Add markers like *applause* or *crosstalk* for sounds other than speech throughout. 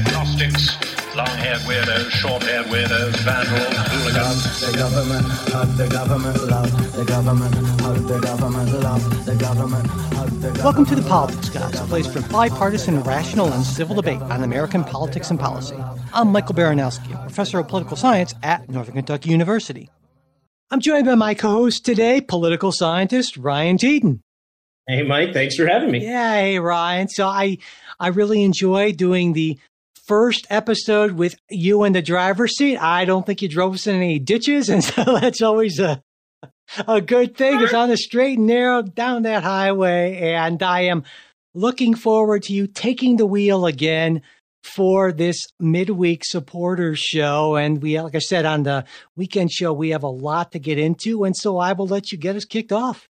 agnostics, long-haired weirdos, short-haired weirdos, vandals, hooligans. The government, hug the government, love the government, hug the government, love the government, hug the government. Welcome to the Politics Guys, a place for bipartisan, rational, and civil debate on American politics and policy. I'm Michael Baranowski, professor of political science at Northern Kentucky University. I'm joined by my co-host today, political scientist Ryan Teten. Hey, Mike, thanks for having me. Yeah, hey Ryan. So I I really enjoy doing the first episode with you in the driver's seat. I don't think you drove us in any ditches, and *laughs* so that's always a a good thing. It's on the straight and narrow down that highway, and I am looking forward to you taking the wheel again for this midweek supporters show. And we, like I said, on the weekend show, we have a lot to get into, and so I will let you get us kicked off.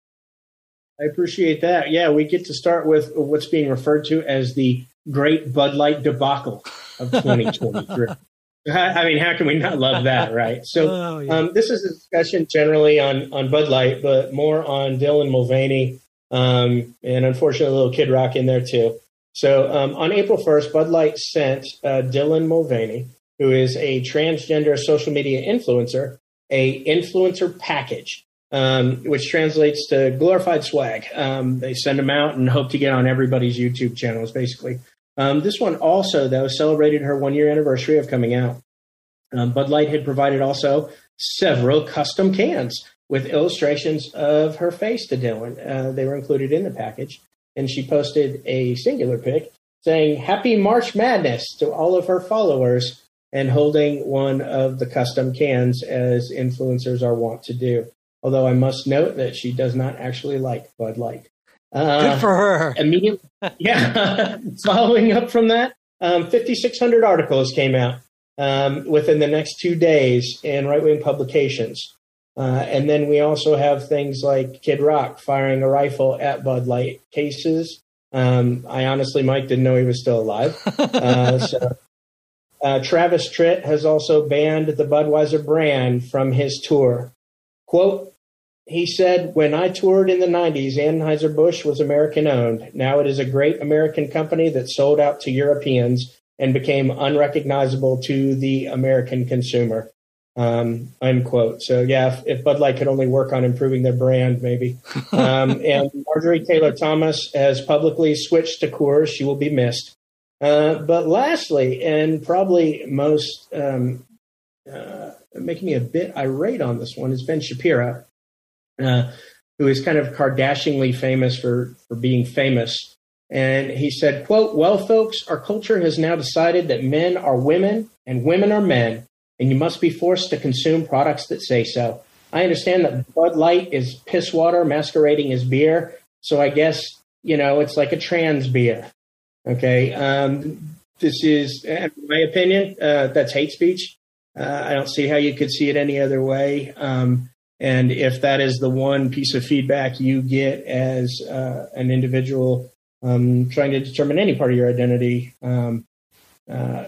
I appreciate that. Yeah, we get to start with what's being referred to as the Great Bud Light debacle of 2023. *laughs* I mean, how can we not love that, right? So, Oh, yeah. um, this is a discussion generally on on Bud Light, but more on Dylan Mulvaney, um, and unfortunately, a little Kid Rock in there too. So, um, on April 1st, Bud Light sent uh, Dylan Mulvaney, who is a transgender social media influencer, a influencer package, um, which translates to glorified swag. Um, they send them out and hope to get on everybody's YouTube channels, basically. Um, this one also, though, celebrated her one year anniversary of coming out. Um, Bud Light had provided also several custom cans with illustrations of her face to Dylan. Uh, they were included in the package. And she posted a singular pic saying, Happy March Madness to all of her followers and holding one of the custom cans as influencers are wont to do. Although I must note that she does not actually like Bud Light. Uh, Good for her. immediately, *laughs* yeah. *laughs* Following up from that, um, 5,600 articles came out um, within the next two days in right wing publications. Uh, and then we also have things like Kid Rock firing a rifle at Bud Light cases. Um, I honestly, Mike, didn't know he was still alive. *laughs* Uh, so, uh, Travis Tritt has also banned the Budweiser brand from his tour. Quote, he said, When I toured in the 90s, Anheuser-Busch was American owned. Now it is a great American company that sold out to Europeans and became unrecognizable to the American consumer. Um, unquote. So, yeah, if, if Bud Light could only work on improving their brand, maybe. *laughs* Um, and Marjorie Taylor Thomas has publicly switched to Coors. She will be missed. Uh, but lastly, and probably most um, uh, making me a bit irate on this one, is Ben Shapiro uh, who is kind of Kardashianly famous for, for being famous. And he said, quote, well, folks, our culture has now decided that men are women and women are men, and you must be forced to consume products that say so. I understand that Bud Light is piss water masquerading as beer, so I guess, you know, it's like a trans beer. Okay. Um, this is, in my opinion, uh, that's hate speech. Uh, I don't see how you could see it any other way. Um, and if that is the one piece of feedback you get as uh, an individual um, trying to determine any part of your identity, um, uh,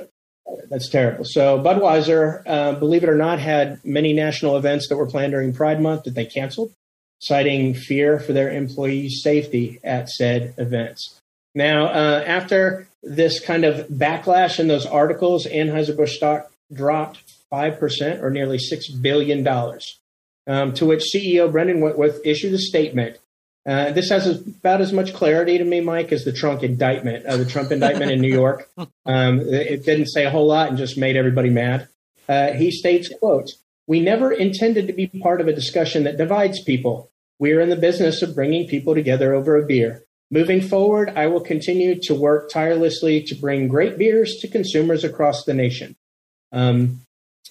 that's terrible. So Budweiser, uh, believe it or not, had many national events that were planned during Pride Month that they canceled, citing fear for their employees' safety at said events. Now, uh, after this kind of backlash in those articles, Anheuser-Busch stock dropped 5% or nearly $6 billion um, to which CEO Brendan Whitworth issued a statement. Uh, this has about as much clarity to me, Mike, as the Trump indictment, uh, the Trump indictment in New York. *laughs* Um, it didn't say a whole lot and just made everybody mad. Uh, he states, "quote We never intended to be part of a discussion that divides people. We are in the business of bringing people together over a beer. Moving forward, I will continue to work tirelessly to bring great beers to consumers across the nation." Um,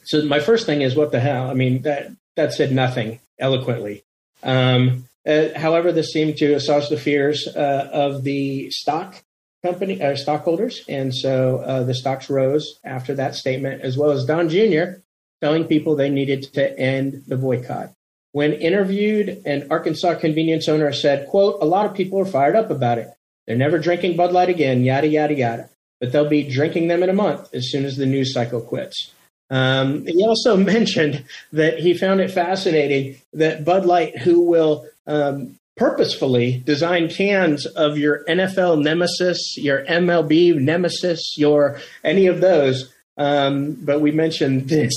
so my first thing is, what the hell? I mean, that that said nothing eloquently. Um, uh, however, this seemed to assuage the fears uh, of the stock company uh, stockholders, and so uh, the stocks rose after that statement, as well as Don Jr. telling people they needed to end the boycott. When interviewed, an Arkansas convenience owner said, "quote A lot of people are fired up about it. They're never drinking Bud Light again. Yada yada yada. But they'll be drinking them in a month as soon as the news cycle quits." Um, he also *laughs* mentioned that he found it fascinating that Bud Light, who will um, purposefully design cans of your NFL nemesis, your MLB nemesis, your any of those. Um, but we mentioned *laughs* this.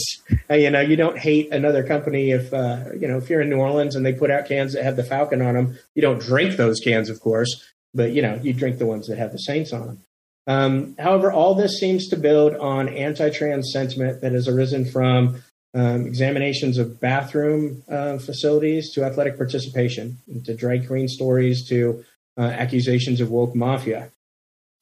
Uh, you know, you don't hate another company if uh, you know if you're in New Orleans and they put out cans that have the Falcon on them. You don't drink those cans, of course, but you know you drink the ones that have the Saints on them. Um, however, all this seems to build on anti-trans sentiment that has arisen from um, examinations of bathroom uh, facilities to athletic participation, to drag queen stories to uh, accusations of woke mafia.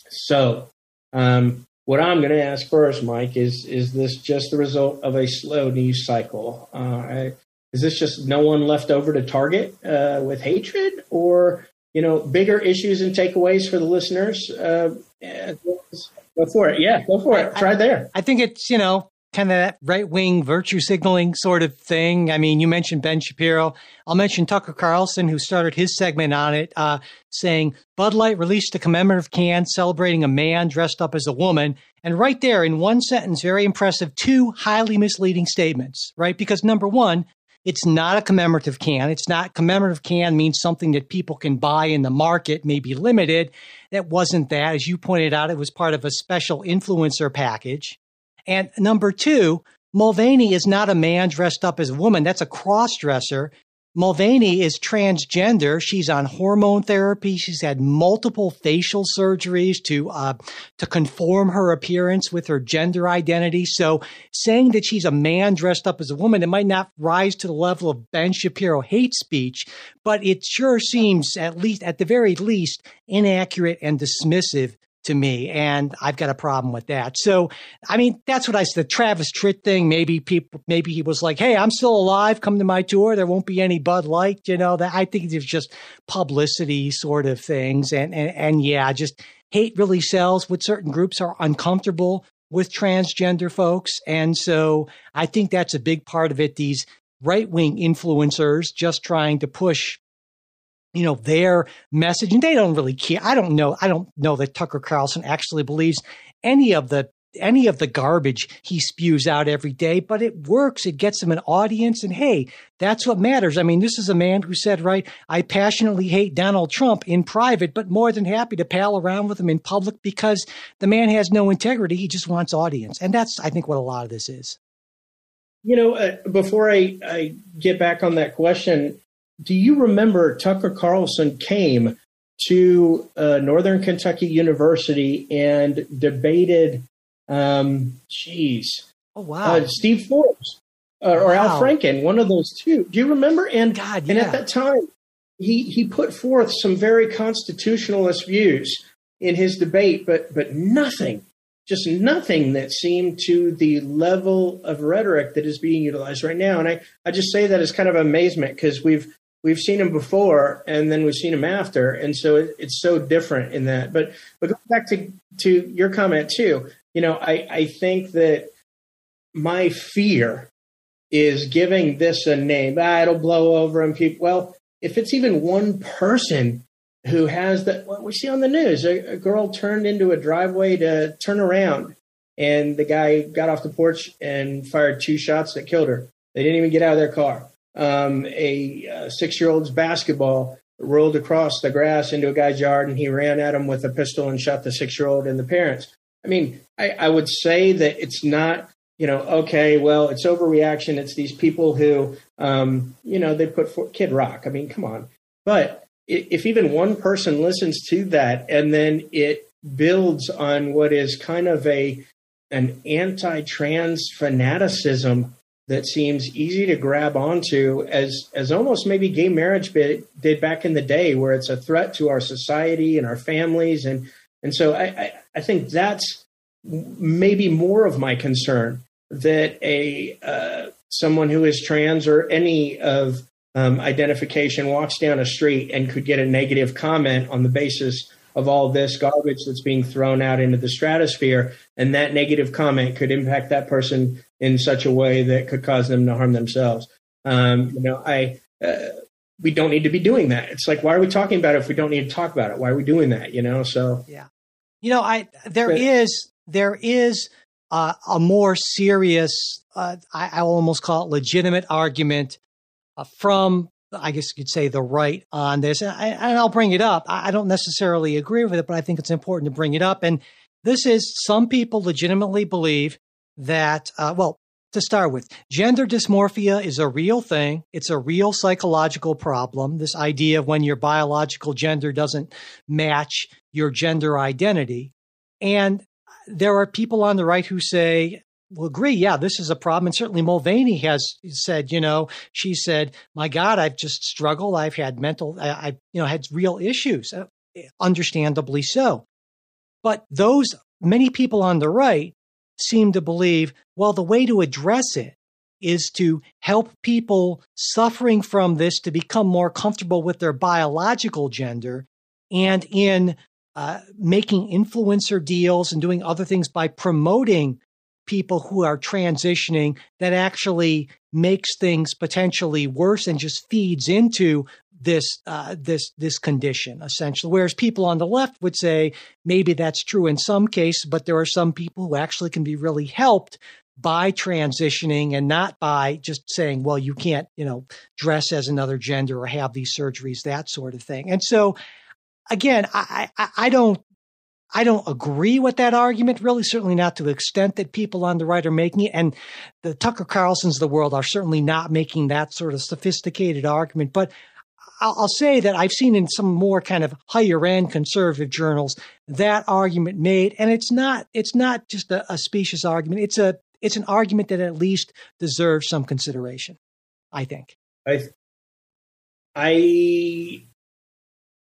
So, um, what I'm going to ask first, Mike, is is this just the result of a slow news cycle? Uh, is this just no one left over to target uh, with hatred, or you know, bigger issues and takeaways for the listeners? Uh, go for it. Yeah, go for it. Try there. I think it's you know kind of that right wing virtue signaling sort of thing. I mean, you mentioned Ben Shapiro. I'll mention Tucker Carlson, who started his segment on it, uh, saying Bud Light released a commemorative can celebrating a man dressed up as a woman. And right there, in one sentence, very impressive, two highly misleading statements, right? Because number one, it's not a commemorative can. It's not commemorative can means something that people can buy in the market, maybe limited. That wasn't that. As you pointed out, it was part of a special influencer package. And number two, Mulvaney is not a man dressed up as a woman. That's a cross dresser. Mulvaney is transgender. She's on hormone therapy. She's had multiple facial surgeries to uh, to conform her appearance with her gender identity. So, saying that she's a man dressed up as a woman, it might not rise to the level of Ben Shapiro hate speech, but it sure seems, at least at the very least, inaccurate and dismissive to me, and I've got a problem with that. So, I mean, that's what I said. The Travis Tritt thing. Maybe people, maybe he was like, "Hey, I'm still alive. Come to my tour. There won't be any Bud Light." You know, that I think it's just publicity sort of things, and and and yeah, just hate really sells. With certain groups are uncomfortable with transgender folks, and so I think that's a big part of it. These right wing influencers just trying to push you know, their message and they don't really care. I don't know. I don't know that Tucker Carlson actually believes any of the any of the garbage he spews out every day, but it works. It gets him an audience. And hey, that's what matters. I mean, this is a man who said, right, I passionately hate Donald Trump in private, but more than happy to pal around with him in public because the man has no integrity. He just wants audience. And that's, I think, what a lot of this is. You know, uh, before I, I get back on that question, do you remember Tucker Carlson came to uh, Northern Kentucky University and debated, um, geez, oh wow, uh, Steve Forbes uh, or wow. Al Franken, one of those two. Do you remember? And God, yeah. and at that time, he he put forth some very constitutionalist views in his debate, but but nothing, just nothing that seemed to the level of rhetoric that is being utilized right now. And I I just say that as kind of amazement because we've we've seen him before and then we've seen him after and so it, it's so different in that. But but going back to to your comment too you know i i think that my fear is giving this a name. Ah, it'll blow over and people well if it's even one person who has that what we see on the news a, a girl turned into a driveway to turn around and the guy got off the porch and fired two shots that killed her. They didn't even get out of their car um, a, uh, six year old's basketball rolled across the grass into a guy's yard and he ran at him with a pistol and shot the six year old and the parents. I mean, I, I, would say that it's not, you know, okay, well, it's overreaction. It's these people who, um, you know, they put for Kid Rock. I mean, come on. But if even one person listens to that and then it builds on what is kind of a an anti-trans fanaticism that seems easy to grab onto as as almost maybe gay marriage did back in the day where it's a threat to our society and our families and and so I, I, I think that's maybe more of my concern that a uh, someone who is trans or any of um, identification walks down a street and could get a negative comment on the basis of all this garbage that's being thrown out into the stratosphere. And that negative comment could impact that person in such a way that could cause them to harm themselves. Um, you know, I, uh, we don't need to be doing that. It's like, why are we talking about it if we don't need to talk about it? Why are we doing that? You know, so. Yeah. You know, I, there but, is, there is uh, a more serious, uh, I, I almost call it legitimate argument uh, from I guess you could say the right on this. And, I, and I'll bring it up. I don't necessarily agree with it, but I think it's important to bring it up. And this is some people legitimately believe that, uh, well, to start with, gender dysmorphia is a real thing. It's a real psychological problem. This idea of when your biological gender doesn't match your gender identity. And there are people on the right who say, will agree, yeah, this is a problem. And certainly Mulvaney has said, you know, she said, my God, I've just struggled. I've had mental, I, I you know, had real issues, uh, understandably so. But those many people on the right seem to believe, well, the way to address it is to help people suffering from this to become more comfortable with their biological gender and in uh, making influencer deals and doing other things by promoting people who are transitioning that actually makes things potentially worse and just feeds into this uh, this this condition essentially. Whereas people on the left would say maybe that's true in some cases, but there are some people who actually can be really helped by transitioning and not by just saying, well, you can't, you know, dress as another gender or have these surgeries, that sort of thing. And so, again, I, I, I don't I don't agree with that argument, really, certainly not to the extent that people on the right are making it. And the Tucker Carlsons of the world are certainly not making that sort of sophisticated argument. But I'll, say that I've seen in some more kind of higher end conservative journals that argument made, and it's not it's not just a, a specious argument. It's a it's an argument that at least deserves some consideration. I think. I I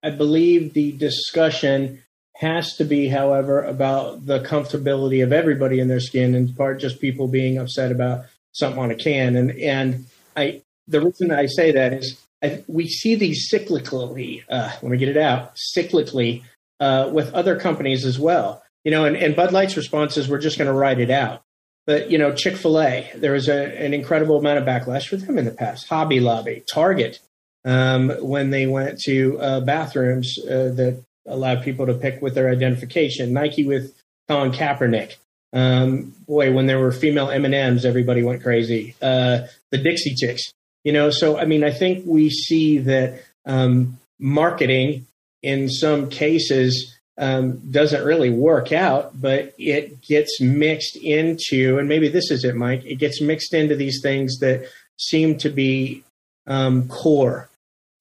I believe the discussion has to be, however, about the comfortability of everybody in their skin, in part just people being upset about something on a can. And and I the reason I say that is I, we see these cyclically. Uh, let me get it out cyclically uh, with other companies as well. You know, and, and Bud Light's response is we're just going to ride it out. But you know, Chick Fil A, there was a, an incredible amount of backlash for them in the past. Hobby Lobby, Target, um, when they went to uh, bathrooms uh, that allowed people to pick with their identification. Nike with Colin Kaepernick. Um, boy, when there were female M and M's, everybody went crazy. Uh, the Dixie Chicks, you know. So I mean, I think we see that um, marketing in some cases um, doesn't really work out, but it gets mixed into, and maybe this is it, Mike. It gets mixed into these things that seem to be um, core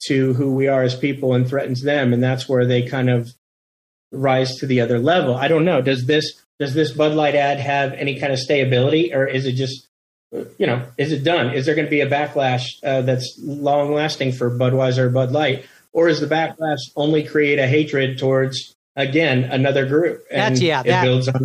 to who we are as people and threatens them, and that's where they kind of rise to the other level. I don't know. Does this does this Bud Light ad have any kind of stability, or is it just you know, is it done? Is there going to be a backlash uh, that's long lasting for Budweiser or Bud Light? Or is the backlash only create a hatred towards again another group that's yeah that, builds on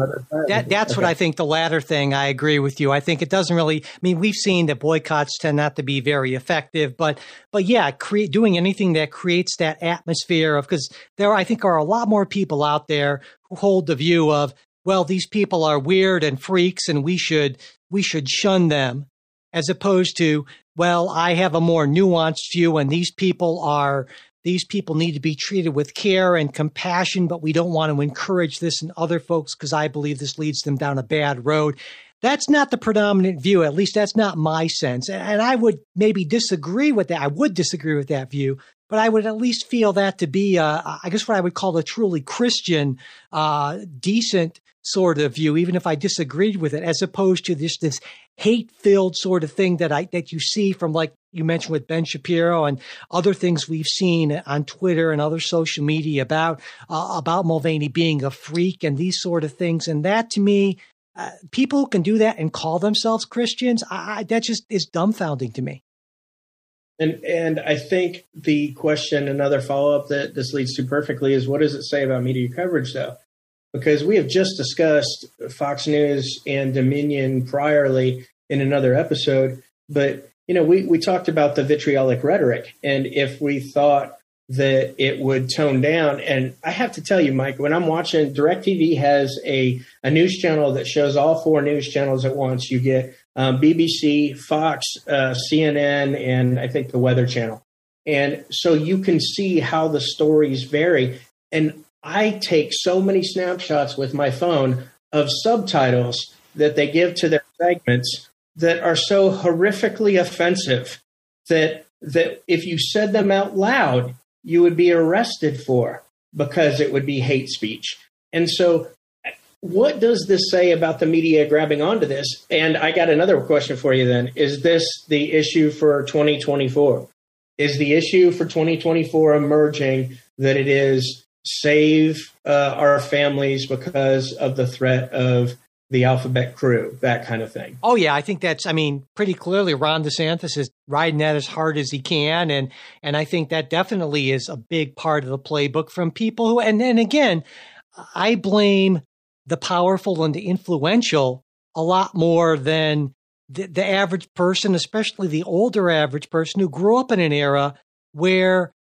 that, that's okay. what i think the latter thing i agree with you i think it doesn't really i mean we've seen that boycotts tend not to be very effective but but yeah create doing anything that creates that atmosphere of because there i think are a lot more people out there who hold the view of well these people are weird and freaks and we should we should shun them as opposed to well i have a more nuanced view and these people are these people need to be treated with care and compassion, but we don't want to encourage this in other folks because I believe this leads them down a bad road. That's not the predominant view. At least that's not my sense. And I would maybe disagree with that. I would disagree with that view, but I would at least feel that to be, a, I guess, what I would call a truly Christian, uh, decent sort of view, even if I disagreed with it, as opposed to this this hate filled sort of thing that I that you see from like you mentioned with Ben Shapiro and other things we've seen on Twitter and other social media about uh, about Mulvaney being a freak and these sort of things. And that to me, uh, people can do that and call themselves Christians. I, that just is dumbfounding to me. And and I think the question, another follow up that this leads to perfectly, is what does it say about media coverage, though? Because we have just discussed Fox News and Dominion priorly in another episode, but you know, we, we talked about the vitriolic rhetoric, and if we thought that it would tone down, and I have to tell you, Mike, when I'm watching, DirecTV has a, a news channel that shows all four news channels at once. You get um, BBC, Fox, uh, CNN, and I think the Weather Channel. And so you can see how the stories vary. And I take so many snapshots with my phone of subtitles that they give to their segments that are so horrifically offensive that that if you said them out loud, you would be arrested for because it would be hate speech. And so, what does this say about the media grabbing onto this? And I got another question for you then. Is this the issue for 2024? Is the issue for 2024 emerging that it is save uh, our families because of the threat of the alphabet crew, that kind of thing. Oh yeah, I think that's. I mean, pretty clearly, Ron DeSantis is riding that as hard as he can, and and I think that definitely is a big part of the playbook from people who. And then again, I blame the powerful and the influential a lot more than the, the average person, especially the older average person who grew up in an era where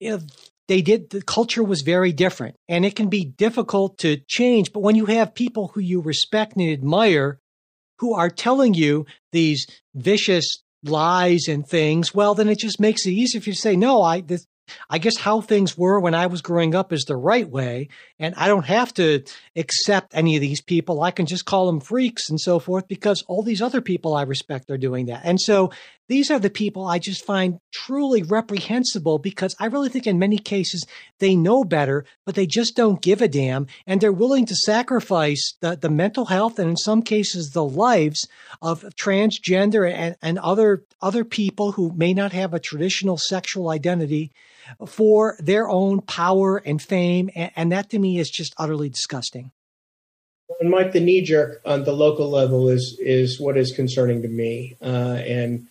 you know, they did the culture was very different. And it can be difficult to change but when you have people who you respect and admire who are telling you these vicious lies and things well then it just makes it easier for you say no i this, I guess how things were when I was growing up is the right way. And I don't have to accept any of these people. I can just call them freaks and so forth because all these other people I respect are doing that. And so these are the people I just find truly reprehensible because I really think in many cases they know better, but they just don't give a damn. And they're willing to sacrifice the, the mental health and in some cases the lives of transgender and, and other, other people who may not have a traditional sexual identity for their own power and fame. And, and that to me is just utterly disgusting. And Mike, the knee jerk on the local level is is what is concerning to me. Uh, and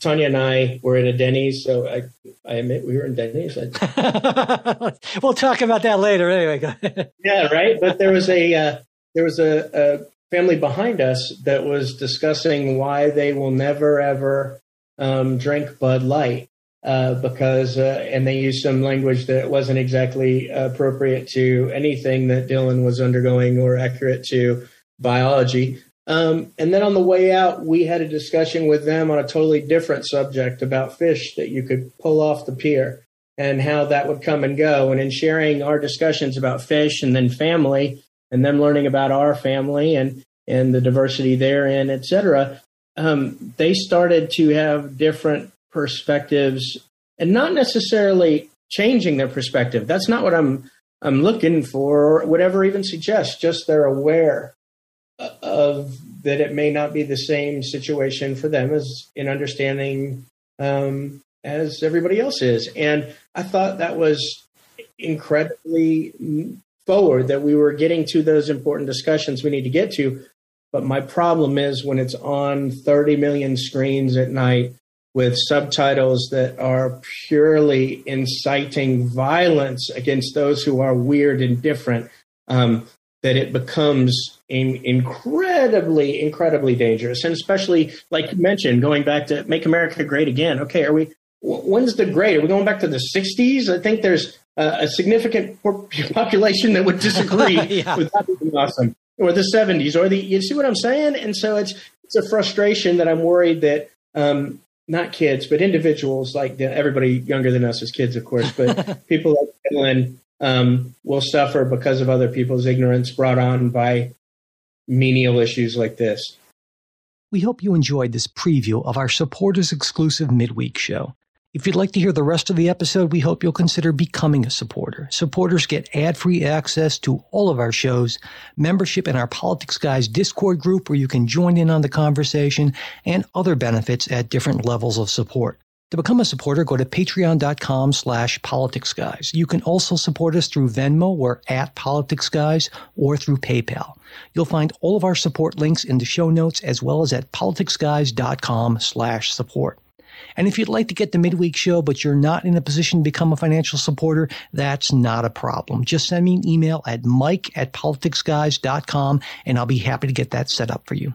Tanya and I were in a Denny's, so I, I admit we were in Denny's. *laughs* we'll talk about that later. Anyway, *laughs* yeah, right. But there was a uh, there was a, a, family behind us that was discussing why they will never ever um, drink Bud Light uh, because, uh, and they used some language that wasn't exactly appropriate to anything that Dylan was undergoing or accurate to biology. Um, and then on the way out, we had a discussion with them on a totally different subject about fish that you could pull off the pier and how that would come and go. And in sharing our discussions about fish and then family and them learning about our family and, and the diversity therein, et cetera, um, they started to have different perspectives and not necessarily changing their perspective. That's not what I'm I'm looking for, or whatever even suggests. Just they're aware of that it may not be the same situation for them as in understanding um, as everybody else is. And I thought that was incredibly forward that we were getting to those important discussions we need to get to. But my problem is when it's on 30 million screens at night with subtitles that are purely inciting violence against those who are weird and different, um, that it becomes in, incredibly, incredibly dangerous. And especially, like you mentioned, going back to Make America Great Again. Okay, are we? When's the great? Are we going back to the '60s? I think there's a, a significant *laughs* population that would disagree *laughs* yeah. with that being awesome, or the '70s, or the. You see what I'm saying? And so it's it's a frustration that I'm worried that um, not kids, but individuals like everybody younger than us as kids, of course, but *laughs* people like Dylan um, will suffer because of other people's ignorance brought on by menial issues like this. We hope you enjoyed this preview of our supporters exclusive midweek show. If you'd like to hear the rest of the episode, we hope you'll consider becoming a supporter. Supporters get ad-free access to all of our shows, membership in our Politics Guys Discord group where you can join in on the conversation, and other benefits at different levels of support. To become a supporter, go to patreon.com slash politicsguys. You can also support us through Venmo or at politicsguys or through PayPal. You'll find all of our support links in the show notes as well as at politicsguys.com slash support. And if you'd like to get the midweek show, but you're not in a position to become a financial supporter, that's not a problem. Just send me an email at mike at politicsguys.com and I'll be happy to get that set up for you.